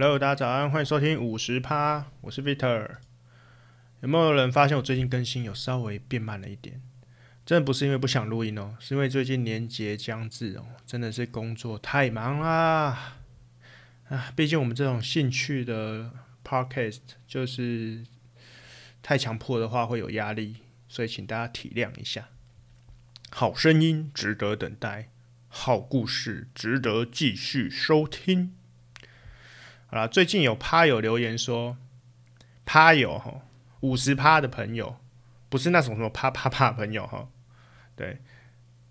Hello，大家早安，欢迎收听五十趴，我是 Vitor。有没有人发现我最近更新有稍微变慢了一点？真的不是因为不想录音哦，是因为最近年节将至哦，真的是工作太忙啦。啊，毕竟我们这种兴趣的 Podcast 就是太强迫的话会有压力，所以请大家体谅一下。好声音值得等待，好故事值得继续收听。好啦，最近有趴友留言说，趴友哈五十趴的朋友，不是那种什么啪啪啪朋友哈，对，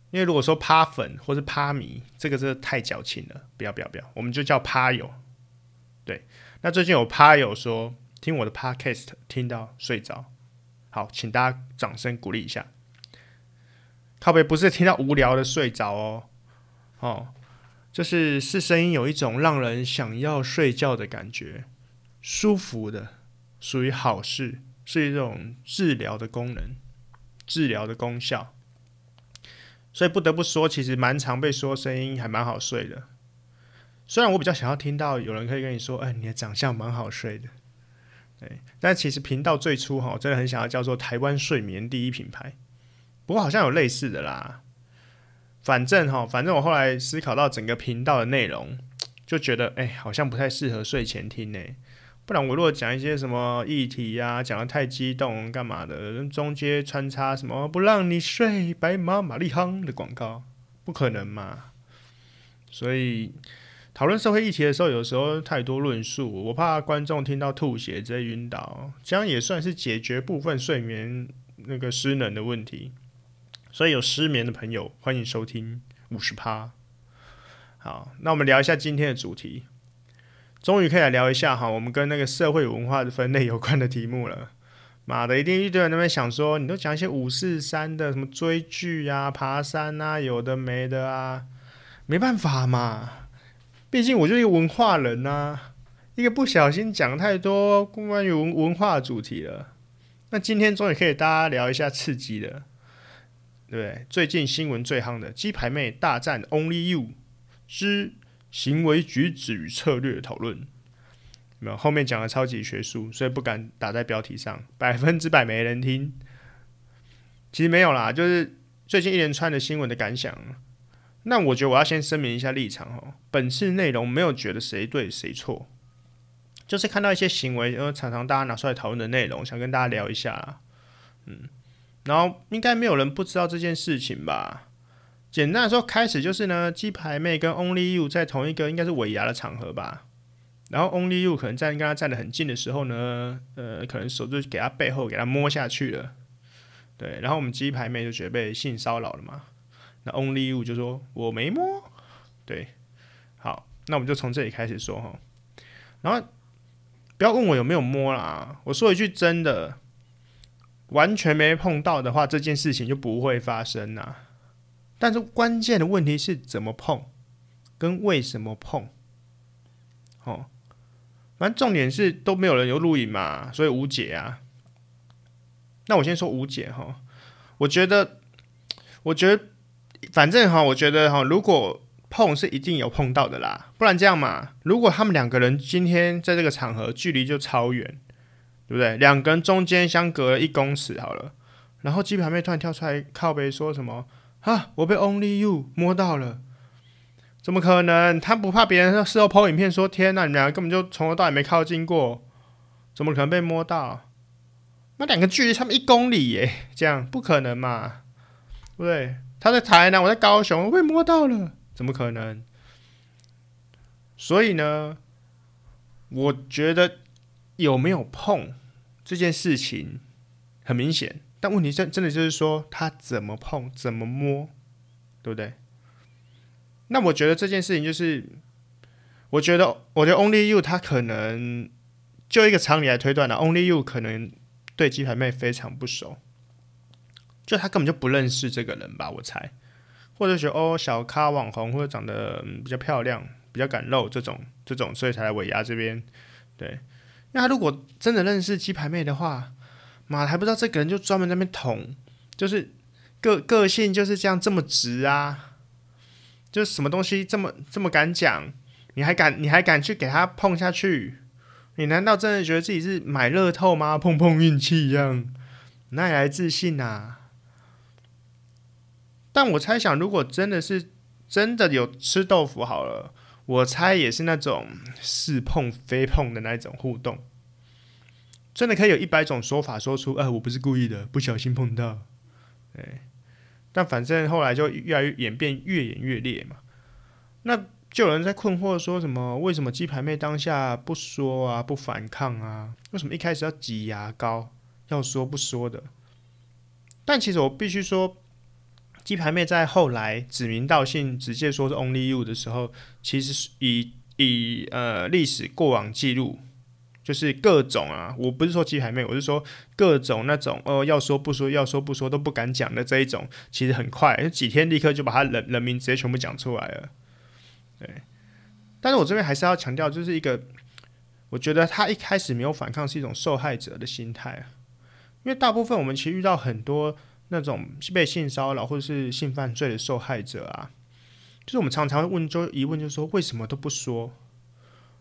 因为如果说趴粉或是趴迷，这个真的太矫情了，不要不要不要，我们就叫趴友。对，那最近有趴友说听我的 podcast 听到睡着，好，请大家掌声鼓励一下。靠背不是听到无聊的睡着哦，哦。就是是声音有一种让人想要睡觉的感觉，舒服的，属于好事，是一种治疗的功能，治疗的功效。所以不得不说，其实蛮常被说声音还蛮好睡的。虽然我比较想要听到有人可以跟你说，哎，你的长相蛮好睡的，对。但其实频道最初哈，我真的很想要叫做台湾睡眠第一品牌，不过好像有类似的啦。反正哈，反正我后来思考到整个频道的内容，就觉得哎、好像不太适合睡前听呢。不然我如果讲一些什么议题呀、啊，讲得太激动干嘛的，中间穿插什么不让你睡白马玛丽亨的广告，不可能嘛。所以讨论社会议题的时候，有时候太多论述，我怕观众听到吐血直接晕倒，这样也算是解决部分睡眠那个失能的问题。所以有失眠的朋友，欢迎收听五十趴。好，那我们聊一下今天的主题。终于可以来聊一下哈，我们跟那个社会文化的分类有关的题目了。妈的，一定一堆人那边想说，你都讲一些五四三的，什么追剧啊、爬山啊，有的没的啊。没办法嘛，毕竟我就是一个文化人呐、一个不小心讲太多关于文文化主题了。那今天终于可以大家聊一下刺激的。对，最近新闻最夯的鸡排妹大战 Only You 之行为举止与策略讨论，没有后面讲的超级学术，所以不敢打在标题上，百分之百没人听。其实没有啦，就是最近一连串的新闻的感想。那我觉得我要先声明一下立场哦，本次内容没有觉得谁对谁错，就是看到一些行为，然后常常大家拿出来讨论的内容，想跟大家聊一下。嗯。然后应该没有人不知道这件事情吧？简单的说，开始就是呢，鸡排妹跟 Only You 在同一个应该是尾牙的场合吧。然后 Only You 可能站跟他站得很近的时候呢，呃，可能手就给他背后给他摸下去了。对，然后我们鸡排妹就觉得被性骚扰了嘛。那 Only You 就说我没摸。对，好，那我们就从这里开始说哈。然后不要问我有没有摸啦，我说一句真的。完全没碰到的话，这件事情就不会发生呐。但是关键的问题是怎么碰，跟为什么碰。哦，反正重点是都没有人有录影嘛，所以无解啊。那我先说无解哈。我觉得，我觉得，反正哈，我觉得哈，如果碰是一定有碰到的啦，不然这样嘛，如果他们两个人今天在这个场合距离就超远。对不对？两个人中间相隔了一公尺好了，然后鸡排妹突然跳出来靠背说什么？啊，我被 Only You 摸到了，怎么可能？他不怕别人事后 PO 影片说天哪，你们两个根本就从头到尾没靠近过，怎么可能被摸到？那两个距离差不一公里耶，这样不可能嘛？对不对？他在台南，我在高雄，我被摸到了，怎么可能？所以呢，我觉得。有没有碰这件事情很明显，但问题真真的就是说他怎么碰怎么摸，对不对？那我觉得这件事情就是，我觉得我觉得 Only You 他可能就一个常理来推断的，Only You 可能对鸡排妹非常不熟，就他根本就不认识这个人吧，我猜，或者觉得哦小咖网红或者长得比较漂亮、比较敢露这种这种，所以才来尾牙这边，对。那他如果真的认识鸡排妹的话，妈还不知道这个人就专门在那边捅，就是个个性就是这样这么直啊，就什么东西这么这么敢讲，你还敢你还敢去给他碰下去？你难道真的觉得自己是买乐透吗？碰碰运气一样，哪里来自信啊？但我猜想，如果真的是真的有吃豆腐好了，我猜也是那种似碰非碰的那种互动，真的可以有一百种说法说出，哎、呃，我不是故意的，不小心碰到。哎，但反正后来就越来越演变，越演越烈嘛。那就有人在困惑说什么？为什么鸡排妹当下不说啊，不反抗啊？为什么一开始要挤牙膏，要说不说的？但其实我必须说。鸡排妹在后来指名道姓直接说是 Only You 的时候，其实是以以呃历史过往记录，就是各种啊，我不是说鸡排妹，我是说各种那种哦要说不说，要说不说都不敢讲的这一种，其实很快几天立刻就把他人人名直接全部讲出来了。对，但是我这边还是要强调，就是一个我觉得他一开始没有反抗是一种受害者的心态，因为大部分我们其实遇到很多。那种被性骚扰或者是性犯罪的受害者啊，就是我们常常会问，就疑问就是说为什么都不说？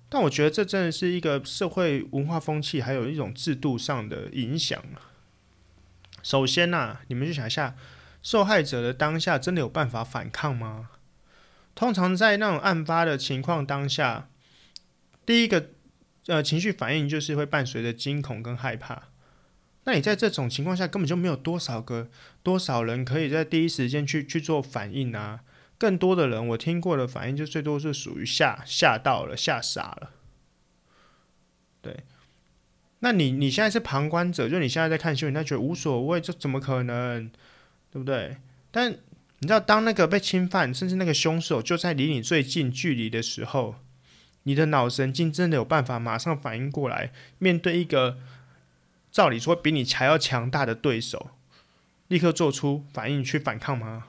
但我觉得这真的是一个社会文化风气，还有一种制度上的影响。首先呐、你们去想一下，受害者的当下真的有办法反抗吗？通常在那种案发的情况当下，第一个呃情绪反应就是会伴随着惊恐跟害怕。那你在这种情况下，根本就没有多少个多少人可以在第一时间去去做反应啊！更多的人，我听过的反应就最多是属于吓吓到了、吓傻了。对，那你你现在是旁观者，就你现在在看新闻，他觉得无所谓，这怎么可能？对不对？但你知道，当那个被侵犯，甚至那个凶手就在离你最近距离的时候，你的脑神经真的有办法马上反应过来，面对一个。照理说，比你还要强大的对手，立刻做出反应去反抗吗？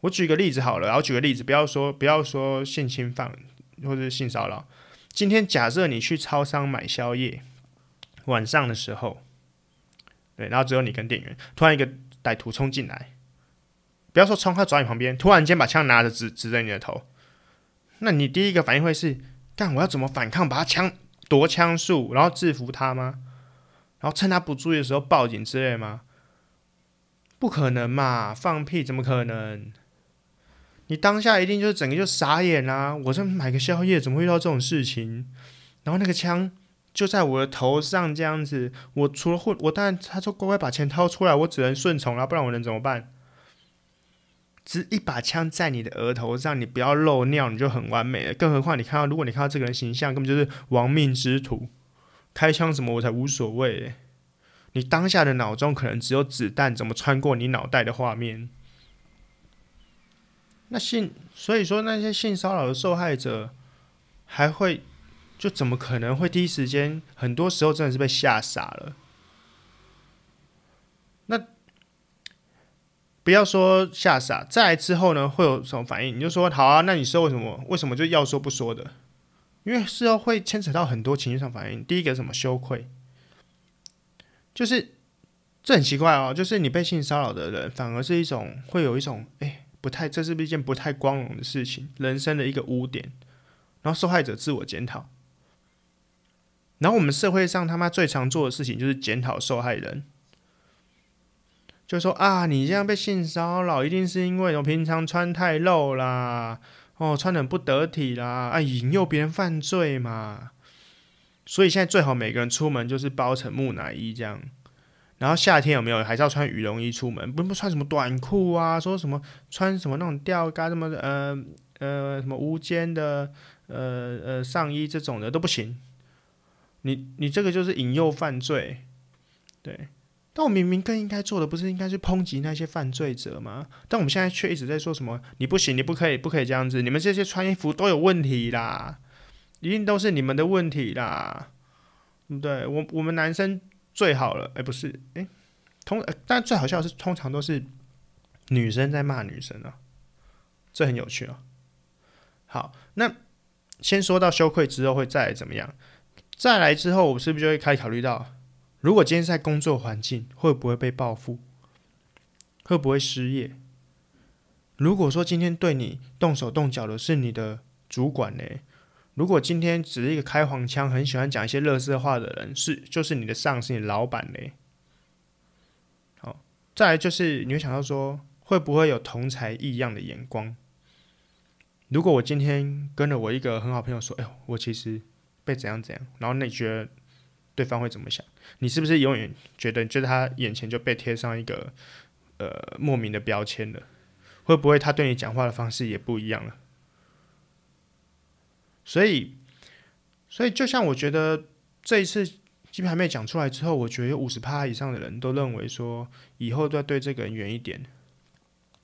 我举个例子好了，然后举个例子，不要说不要说性侵犯或者性骚扰。今天假设你去超商买宵夜，晚上的时候，对，然后只有你跟店员，突然一个歹徒冲进来，不要说冲，他走到你旁边，突然间把枪拿着指指着你的头，那你第一个反应会是，干，我要怎么反抗，把他枪夺枪术，然后制服他吗？然后趁他不注意的时候报警之类吗？不可能嘛！放屁，怎么可能？你当下一定就是整个就傻眼啦、我在买个宵夜，怎么会遇到这种事情？然后那个枪就在我的头上这样子，我除了混，我当然他说乖乖把钱掏出来，我只能顺从了，不然我能怎么办？只一把枪在你的额头上，你不要漏尿，你就很完美了。更何况你看到，如果你看到这个人形象，根本就是亡命之徒。开枪什么我才无所谓，你当下的脑中可能只有子弹怎么穿过你脑袋的画面。那性，所以说那些性骚扰的受害者还会就怎么可能会第一时间？很多时候真的是被吓傻了。那不要说吓傻，再来之后呢，会有什么反应？你就说好啊，那你说为什么？为什么就要说不说的？因为事后会牵扯到很多情绪上反应。第一个什么羞愧，就是这很奇怪哦，就是你被性骚扰的人，反而是一种会有一种哎，不太，这是不是一件不太光荣的事情？人生的一个污点。然后受害者自我检讨，然后我们社会上他妈最常做的事情就是检讨受害人，就说啊，你这样被性骚扰，一定是因为我平常穿太露啦。哦，穿的不得体啦，啊，引诱别人犯罪嘛。所以现在最好每个人出门就是包成木乃伊这样。然后夏天有没有还是要穿羽绒衣出门？不不穿什么短裤啊？说什么穿什么那种吊嘎什么呃呃什么无肩的呃呃上衣这种的都不行。你你这个就是引诱犯罪，对。那我明明更应该做的不是应该去抨击那些犯罪者吗？但我们现在却一直在说什么你不行，你不可以，不可以这样子。你们这些穿衣服都有问题啦，一定都是你们的问题啦。对，我我们男生最好了，哎、不是，哎、通，但最好笑的是通常都是女生在骂女生啊，这很有趣啊。好，那先说到羞愧之后会再来怎么样？再来之后，我是不是就会开始考虑到？如果今天在工作环境，会不会被报复？会不会失业？如果说今天对你动手动脚的是你的主管呢？如果今天只是一个开黄腔、很喜欢讲一些乐色话的人，是就是你的上司、你的老板呢？好，再来就是你会想到说，会不会有同才异样的眼光？如果我今天跟了我一个很好朋友说：“哎呦，我其实被怎样怎样。”然后你觉得对方会怎么想？你是不是永远觉得，觉得他眼前就被贴上一个呃莫名的标签了？会不会他对你讲话的方式也不一样了？所以，所以就像我觉得这一次鸡排妹讲出来之后，我觉得有五十趴以上的人都认为说，以后都要对这个人远一点。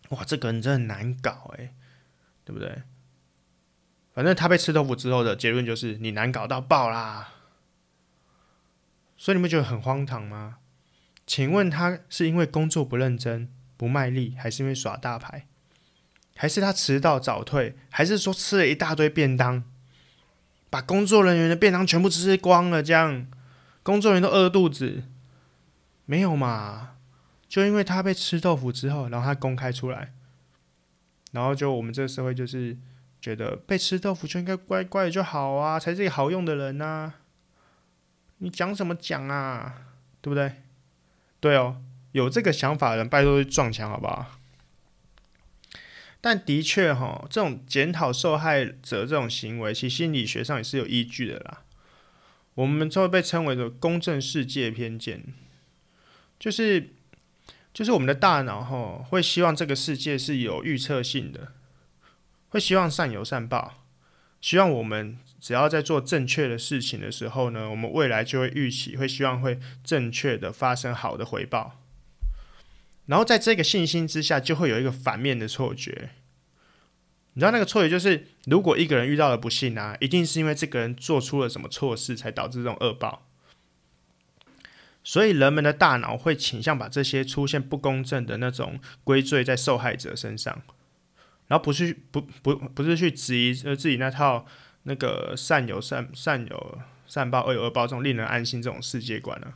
哇，这个人真的很难搞诶，对不对？反正他被吃豆腐之后的结论就是你难搞到爆啦。所以你们觉得很荒唐吗？请问他是因为工作不认真、不卖力，还是因为耍大牌？还是他迟到早退？还是说吃了一大堆便当？把工作人员的便当全部吃光了，这样工作人员都饿肚子，没有嘛？就因为他被吃豆腐之后，然后他公开出来，然后就我们这个社会就是觉得被吃豆腐就应该乖乖的就好啊，才是一个好用的人啊！你讲什么讲啊？对不对？对哦，有这个想法的人，拜托去撞墙好不好？但的确哈，这种检讨受害者这种行为，其实心理学上也是有依据的啦。我们就会被称为的公正世界偏见，就是就是我们的大脑哈会希望这个世界是有预测性的，会希望善有善报，希望我们只要在做正确的事情的时候呢，我们未来就会预期会希望会正确的发生好的回报。然后在这个信心之下，就会有一个反面的错觉。你知道那个错觉就是，如果一个人遇到了不幸啊，一定是因为这个人做出了什么错事，才导致这种恶报。所以人们的大脑会倾向把这些出现不公正的那种归罪在受害者身上，然后不是不不不是去质疑呃自己那套那个善有善善有善报恶有恶报这种令人安心这种世界观呢。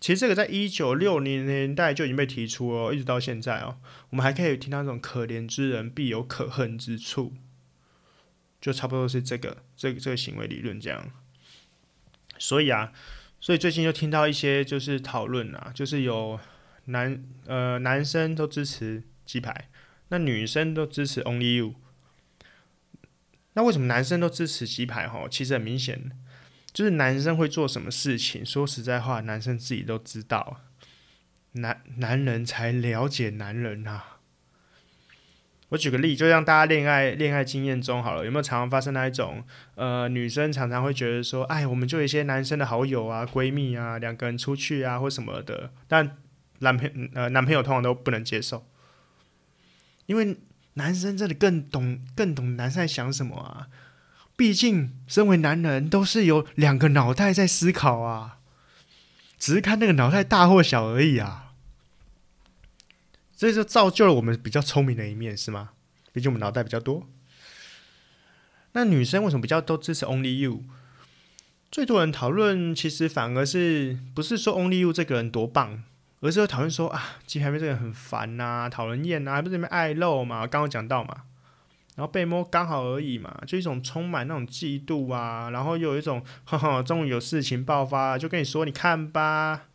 其实这个在一九六零年代就已经被提出哦，一直到现在哦，我们还可以听到这种“可怜之人必有可恨之处”，就差不多是这个这个这个行为理论这样。所以啊，所以最近就听到一些就是讨论啊，就是有男呃男生都支持鸡排，那女生都支持 Only You。那为什么男生都支持鸡排？哈，其实很明显。就是男生会做什么事情，说实在话，男生自己都知道，男男人才了解男人啊。我举个例，就像大家恋爱恋爱经验中好了，有没有常常发生那一种，呃，女生常常会觉得说，哎，我们就一些男生的好友啊、闺蜜啊，两个人出去啊或什么的，但男朋呃男朋友通常都不能接受，因为男生真的更懂更懂男生在想什么啊。毕竟，身为男人都是有两个脑袋在思考啊，只是看那个脑袋大或小而已啊。所以就造就了我们比较聪明的一面，是吗？毕竟我们脑袋比较多。那女生为什么比较都支持 Only You？最多人讨论，其实反而是不是说 Only You 这个人多棒，而是会讨论说啊，鸡排妹这个人很烦呐，讨人厌呐，还不是因为爱肉嘛？刚刚讲到嘛。然后被摸刚好而已嘛，就一种充满那种嫉妒啊，然后又有一种，哈哈，终于有事情爆发，就跟你说，你看吧，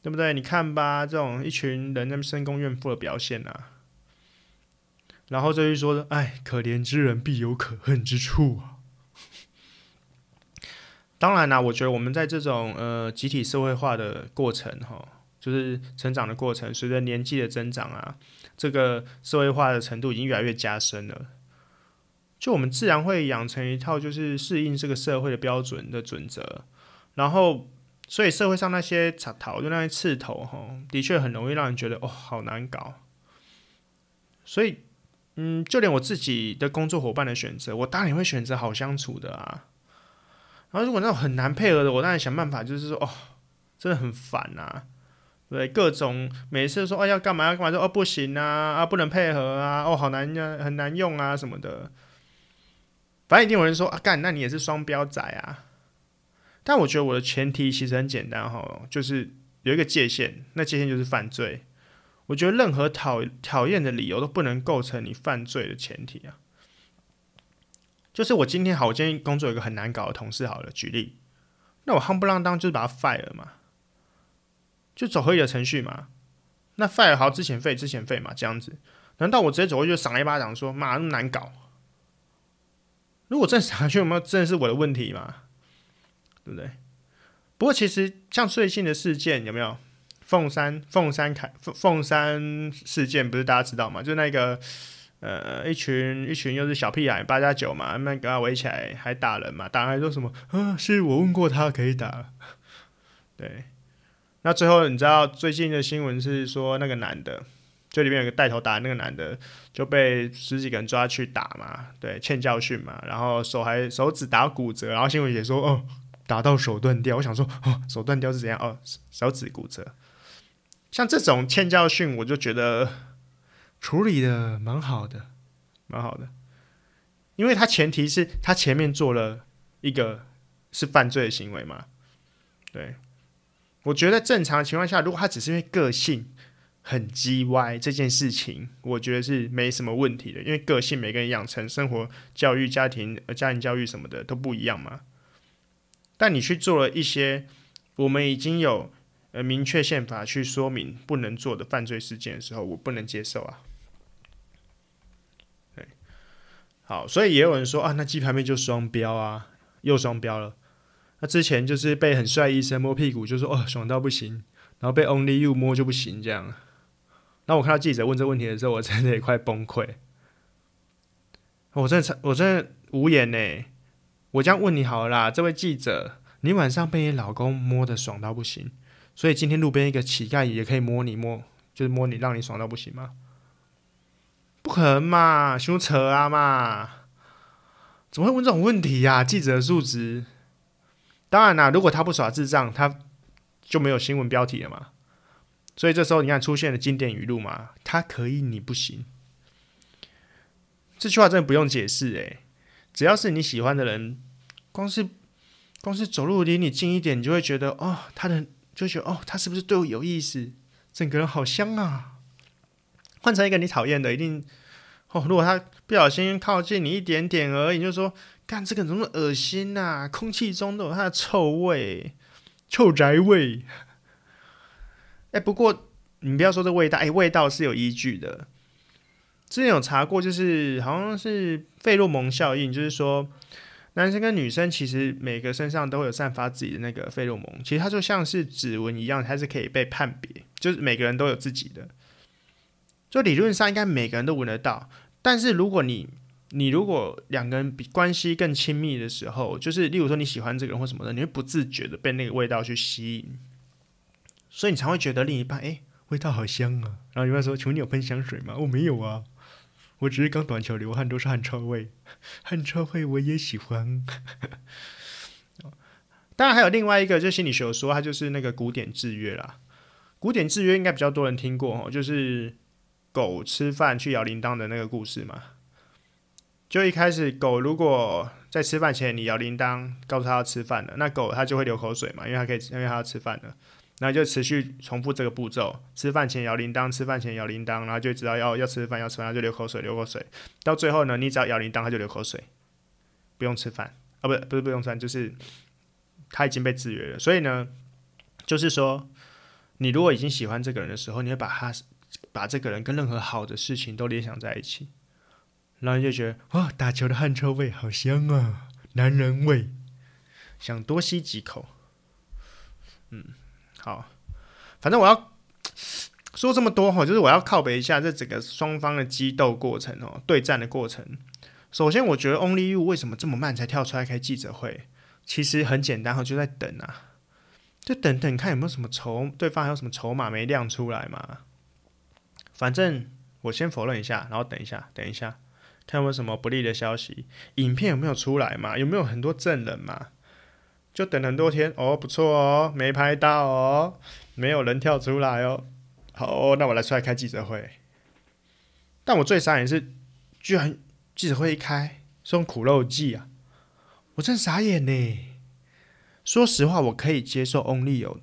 对不对？你看吧，这种一群人在深宫怨妇的表现啊。然后这就说，哎，可怜之人必有可恨之处啊。当然啦、我觉得我们在这种呃集体社会化的过程哈，就是成长的过程，随着年纪的增长啊，这个社会化的程度已经越来越加深了。就我们自然会养成一套就是适应这个社会的标准的准则，然后所以社会上那些插头就那些刺头哈，的确很容易让人觉得哦好难搞。所以嗯，就连我自己的工作伙伴的选择，我当然会选择好相处的啊。然后如果那种很难配合的，我当然想办法就是说哦，真的很烦啊，对，各种每次说哦要干嘛要干嘛说哦不行啊啊不能配合啊哦好难呀很难用啊什么的。反正一定有人说啊，干，那你也是双标仔啊。但我觉得我的前提其实很简单哈，就是有一个界限，那界限就是犯罪。我觉得任何讨讨厌的理由都不能构成你犯罪的前提啊。就是我今天好，我今天工作有一个很难搞的同事，好了，举例，那我夯不啷当就是把他 fire 了嘛，就走合理的程序嘛。那 fire 好，之前费之前费嘛，这样子，难道我直接走过去就赏一巴掌说，妈那么难搞？如果真的赏下去，有没有真的是我的问题嘛？对不对？不过其实像最近的事件有没有？凤山凤山凯凤凤山事件不是大家知道吗？就那个呃一群一群又是小屁孩八加九嘛，那个围起来还打人嘛，打人还说什么啊？是我问过他可以打。对，那最后你知道最近的新闻是说那个男的，就里面有个带头打那个男的就被十几个人抓去打嘛，对，欠教训嘛，然后手还手指打骨折，然后新闻也说哦打到手断掉，我想说哦手断掉是怎样？哦手指骨折。像这种欠教训，我就觉得处理的蛮好的，蛮好的，因为他前提是他前面做了一个是犯罪的行为嘛。对，我觉得正常情况下，如果他只是因为个性很鸡歪这件事情，我觉得是没什么问题的，因为个性每个人养成、生活教育、家庭、家庭教育什么的都不一样嘛。但你去做了一些，我们已经有。呃，明确宪法去说明不能做的犯罪事件的时候，我不能接受啊。对，好，所以也有人说啊，那鸡排妹就双标啊，又双标了。那之前就是被很帅医生摸屁股，就说哦爽到不行，然后被 Only You 摸就不行这样。那我看到记者问这问题的时候，我真的也快崩溃。我真的我真的无言呢。我这样问你好了啦，这位记者，你晚上被你老公摸的爽到不行？所以今天路边一个乞丐也可以摸你摸，就是摸你，让你爽到不行吗？不可能嘛，凶扯啊嘛！怎么会问这种问题呀、记者的素质。当然啦，如果他不耍智障，他就没有新闻标题了嘛。所以这时候你看出现了经典语录嘛，他可以，你不行。这句话真的不用解释诶，只要是你喜欢的人，光是光是走路离你近一点，你就会觉得哦，他的。就觉得哦，他是不是对我有意思？整个人好香啊！换成一个你讨厌的，一定哦。如果他不小心靠近你一点点而已，你就说干这个怎么那么恶心呐、啊？空气中都有他的臭味，臭宅味。哎、不过你不要说这味道，哎、味道是有依据的。之前有查过，就是好像是费洛蒙效应，就是说。男生跟女生其实每个身上都会有散发自己的那个费洛蒙，其实它就像是指纹一样，它是可以被判别，就是每个人都有自己的。就理论上应该每个人都闻得到，但是如果你你如果两个人比关系更亲密的时候，就是例如说你喜欢这个人或什么的，你会不自觉的被那个味道去吸引，所以你才会觉得另一半哎味道好香啊，然后另一半说：“请问你有喷香水吗？”我没有啊。我只是刚短球流汗，都是汗臭味，汗臭味我也喜欢。当然还有另外一个，就心理学说，它就是那个古典制约啦。古典制约应该比较多人听过哦，就是狗吃饭去咬铃铛的那个故事嘛。就一开始狗如果在吃饭前你摇铃铛，告诉它要吃饭了，那狗它就会流口水嘛，因为它可以，因为它要吃饭了。然后就持续重复这个步骤：吃饭前摇铃铛，吃饭前摇铃铛，然后就知道要要吃饭，要吃饭，就流口水，流口水。到最后呢，你只要摇铃铛，它就流口水，不用吃饭啊，不不是不用吃饭，就是它已经被制约了。所以呢，就是说，你如果已经喜欢这个人的时候，你会把他把这个人跟任何好的事情都联想在一起，然后就觉得哇，打球的汗臭味好香啊，男人味，想多吸几口，嗯。好，反正我要说这么多哈，就是我要靠北一下这整个双方的激斗过程哦，对战的过程。首先，我觉得 Only You 为什么这么慢才跳出来开记者会？其实很简单哈，就在等啊，就等等看有没有什么筹，对方还有什么筹码没亮出来嘛。反正我先否认一下，然后等一下，等一下，看有什么不利的消息，影片有没有出来嘛？有没有很多证人嘛？就等很多天哦，不错哦，没拍到哦，没有人跳出来哦。好，那我来出来开记者会。但我最傻眼是，居然记者会一开是用苦肉计啊！我真傻眼呢。说实话，我可以接受 Only You，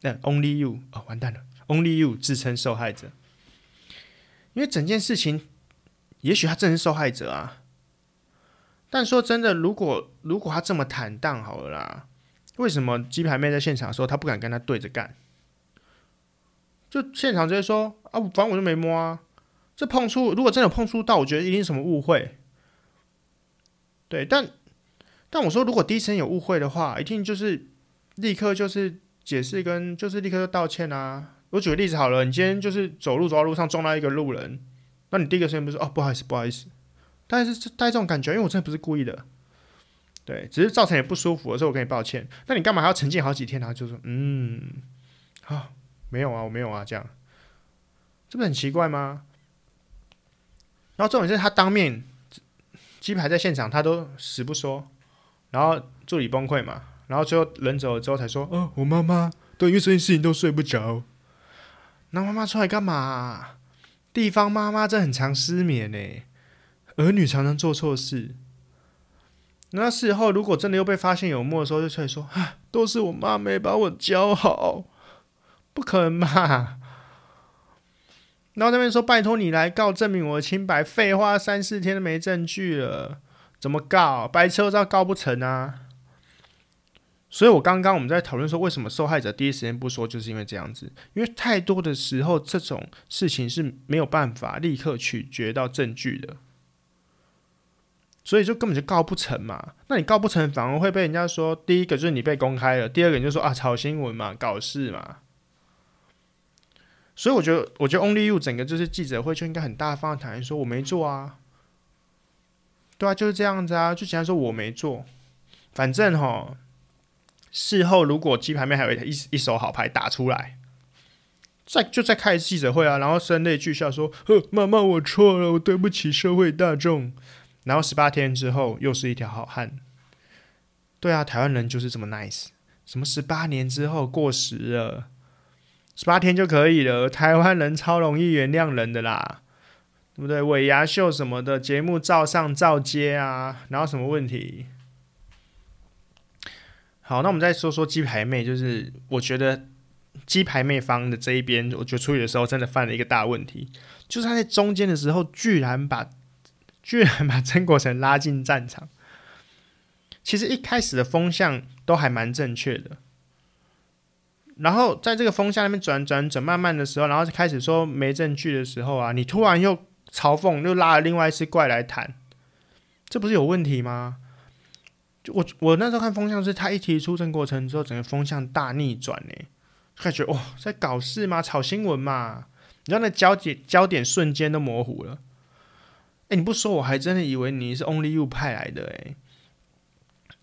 但 Only You 哦，完蛋了，Only You 自称受害者，因为整件事情，也许他真是受害者啊。但说真的，如果如果他这么坦荡好了啦，为什么鸡排妹在现场的时候，他不敢跟他对着干？就现场直接说啊，反正我就没摸啊。这碰触，如果真的碰触到，我觉得一定是什么误会。对，但但我说，如果第一时间有误会的话，一定就是立刻就是解释跟就是立刻就道歉啊。我举个例子好了，你今天就是走路走到路上撞到一个路人，那你第一个声音不是哦，不好意思，不好意思。但是带这种感觉，因为我真的不是故意的，对，只是造成你不舒服的时候，我跟你抱歉。那你干嘛还要沉浸好几天呢？就说嗯，啊，没有啊，我没有啊，这样，这不是很奇怪吗？然后重点是他当面鸡排在现场，他都死不说，然后助理崩溃嘛，然后最后人走了之后才说，哦，我妈妈对，因为这件事情都睡不着。那妈妈出来干嘛？地方妈妈这很常失眠呢。儿女常常做错事，那事后如果真的又被发现有错的时候，就出来说：“啊，都是我妈没把我教好，不可能嘛！”然后那边说：“拜托你来告，证明我的清白。”废话，三四天都没证据了，怎么告？白痴都知道告不成啊！所以我刚刚我们在讨论说，为什么受害者第一时间不说，就是因为这样子，因为太多的时候，这种事情是没有办法立刻取决到证据的。所以就根本就告不成嘛，那你告不成，反而会被人家说，第一个就是你被公开了，第二个你就说啊炒新闻嘛，搞事嘛。所以我觉得，我觉得 Only You 整个就是记者会就应该很大方的坦言说，我没做啊，对啊，就是这样子啊，就简单说我没做，反正齁，事后如果鸡排面还有一一手好牌打出来，再就再开记者会啊，然后声泪俱下说，呵，妈妈我错了，我对不起社会大众。然后十八天之后又是一条好汉，对啊，台湾人就是这么 nice。什么十八年之后过时了，十八天就可以了。台湾人超容易原谅人的啦，对不对？尾牙秀什么的节目照上照接啊，然后什么问题？好，那我们再说说鸡排妹，就是我觉得鸡排妹方的这一边，我觉得处理的时候真的犯了一个大问题，就是他在中间的时候居然把。居然把曾国城拉进战场，其实一开始的风向都还蛮正确的，然后在这个风向那边转转转，慢慢的时候，然后就开始说没证据的时候啊，你突然又嘲讽，又拉了另外一只怪来谈，这不是有问题吗？就我我那时候看风向是，他一提出曾国城之后，整个风向大逆转呢，感觉哇，在搞事吗？炒新闻嘛？你知道那焦点焦点瞬间都模糊了。哎，你不说我还真的以为你是 Only You 派来的哎，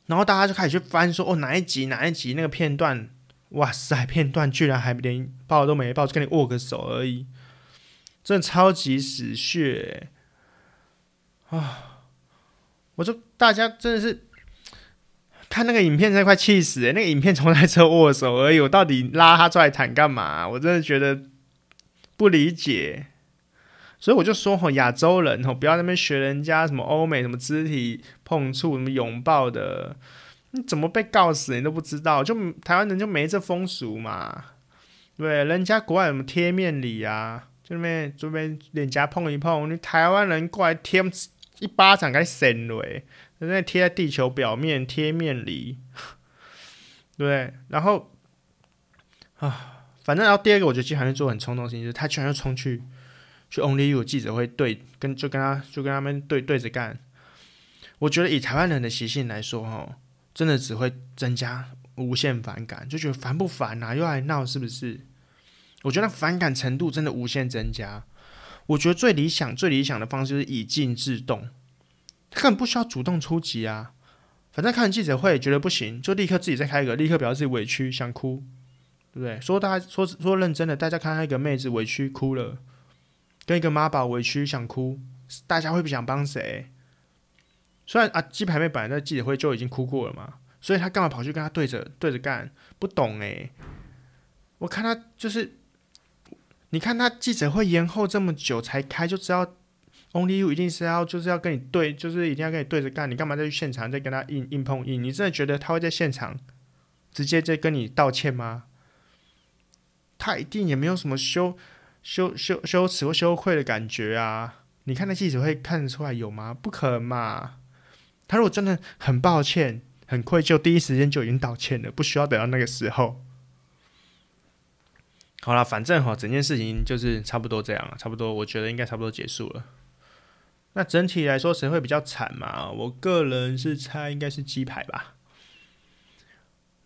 然后大家就开始去翻说哦，哪一集哪一集那个片段，哇塞，片段居然还连报都没报，就跟你握个手而已，真的超级死穴啊！我说大家真的是看那个影片才快气死哎，那个影片从来只握手而已，我到底拉他出来谈干嘛？我真的觉得不理解。所以我就说吼，亚洲人吼，不要那边学人家什么欧美什么肢体碰触、什么拥抱的，你怎么被告死你都不知道，就台湾人就没这风俗嘛，对，人家国外什么贴面礼啊，就那边这边脸颊碰一碰，你台湾人过来贴一巴掌给你扇落，在贴在地球表面贴面离，对，然后啊，反正然后第二个我觉得金韩做很冲动的事情，就是他居然要冲去。去 Only You 记者会对跟就跟他就跟他们对对着干，我觉得以台湾人的习性来说，哦，真的只会增加无限反感，就觉得烦不烦啊？又来闹是不是？我觉得反感程度真的无限增加。我觉得最理想最理想的方式是以静制动，他根本不需要主动出击啊。反正看记者会觉得不行，就立刻自己再开一个，立刻表示自己委屈想哭，对不对？说大家说说认真的，大家看到一个妹子委屈哭了。跟一个妈宝委屈想哭，大家会不想帮谁？虽然啊，鸡排妹本来在记者会就已经哭过了嘛，所以他干嘛跑去跟他对着对着干？不懂诶。我看他就是，你看他记者会延后这么久才开，就知道 Only You 一定是要就是要跟你对，就是一定要跟你对着干。你干嘛再去现场再跟他硬硬碰硬？你真的觉得他会在现场直接再跟你道歉吗？他一定也没有什么羞。羞羞羞耻或羞愧的感觉啊！你看那记者会看得出来有吗？不可能嘛！他如果真的很抱歉、很愧疚，第一时间就已经道歉了，不需要等到那个时候。好了，反正哈，整件事情就是差不多这样了，差不多，我觉得应该差不多结束了。那整体来说，谁会比较惨嘛？我个人是猜应该是鸡排吧。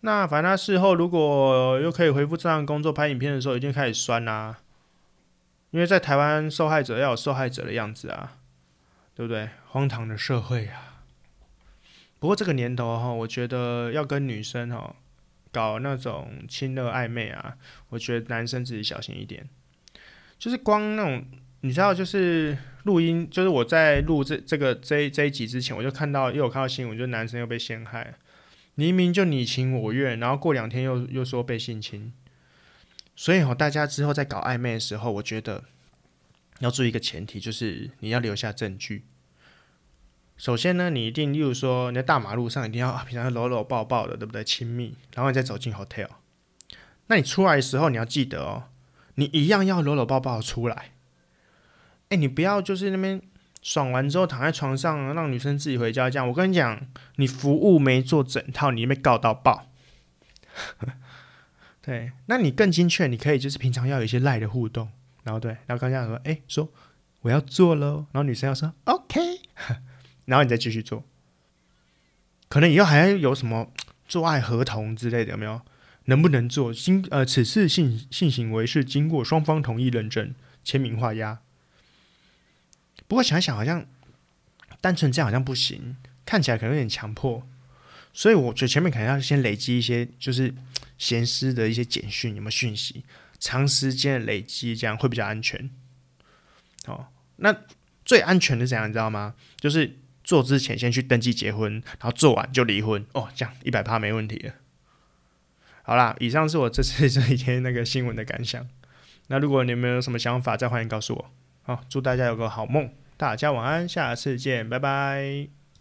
那反正他事后如果又可以恢复正常工作、拍影片的时候，已经开始酸啦、因为在台湾，受害者要有受害者的样子啊，对不对？荒唐的社会啊。不过这个年头哈，我觉得要跟女生哈搞那种亲热暧昧啊，我觉得男生自己小心一点。就是光那种，你知道，就是录音，就是我在录这这个这这一集之前，我就看到又有看到新闻，就男生又被陷害。明明就你情我愿，然后过两天又又说被性侵，所以哦，大家之后在搞暧昧的时候，我觉得要注意一个前提，就是你要留下证据。首先呢，你一定，例如说你在大马路上一定要啊平常搂搂抱抱的，对不对？亲密，然后你再走进 hotel。那你出来的时候，你要记得哦，你一样要搂搂抱抱出来。哎，你不要就是那边。爽完之后躺在床上，让女生自己回家。这样，我跟你讲，你服务没做整套，你被告到爆。对，那你更精确，你可以就是平常要有一些赖的互动，然后对，然后刚刚讲说，哎，说我要做喽，然后女生要说 OK，然后你再继续做。可能以后还要有什么做爱合同之类的，有没有？能不能做？经呃，此次性性行为是经过双方同意认证，签名画押。不过想一想，好像单纯这样好像不行，看起来可能有点强迫，所以我觉得前面可能要先累积一些，就是咸湿的一些简讯，有没有讯息？长时间的累积，这样会比较安全。哦，那最安全的是怎样，你知道吗？就是做之前先去登记结婚，然后做完就离婚。哦，这样一百趴没问题了。好啦，以上是我这次这几天那个新闻的感想。那如果你们有什么想法，再欢迎告诉我。好，祝大家有个好梦。大家晚安，下次见，拜拜。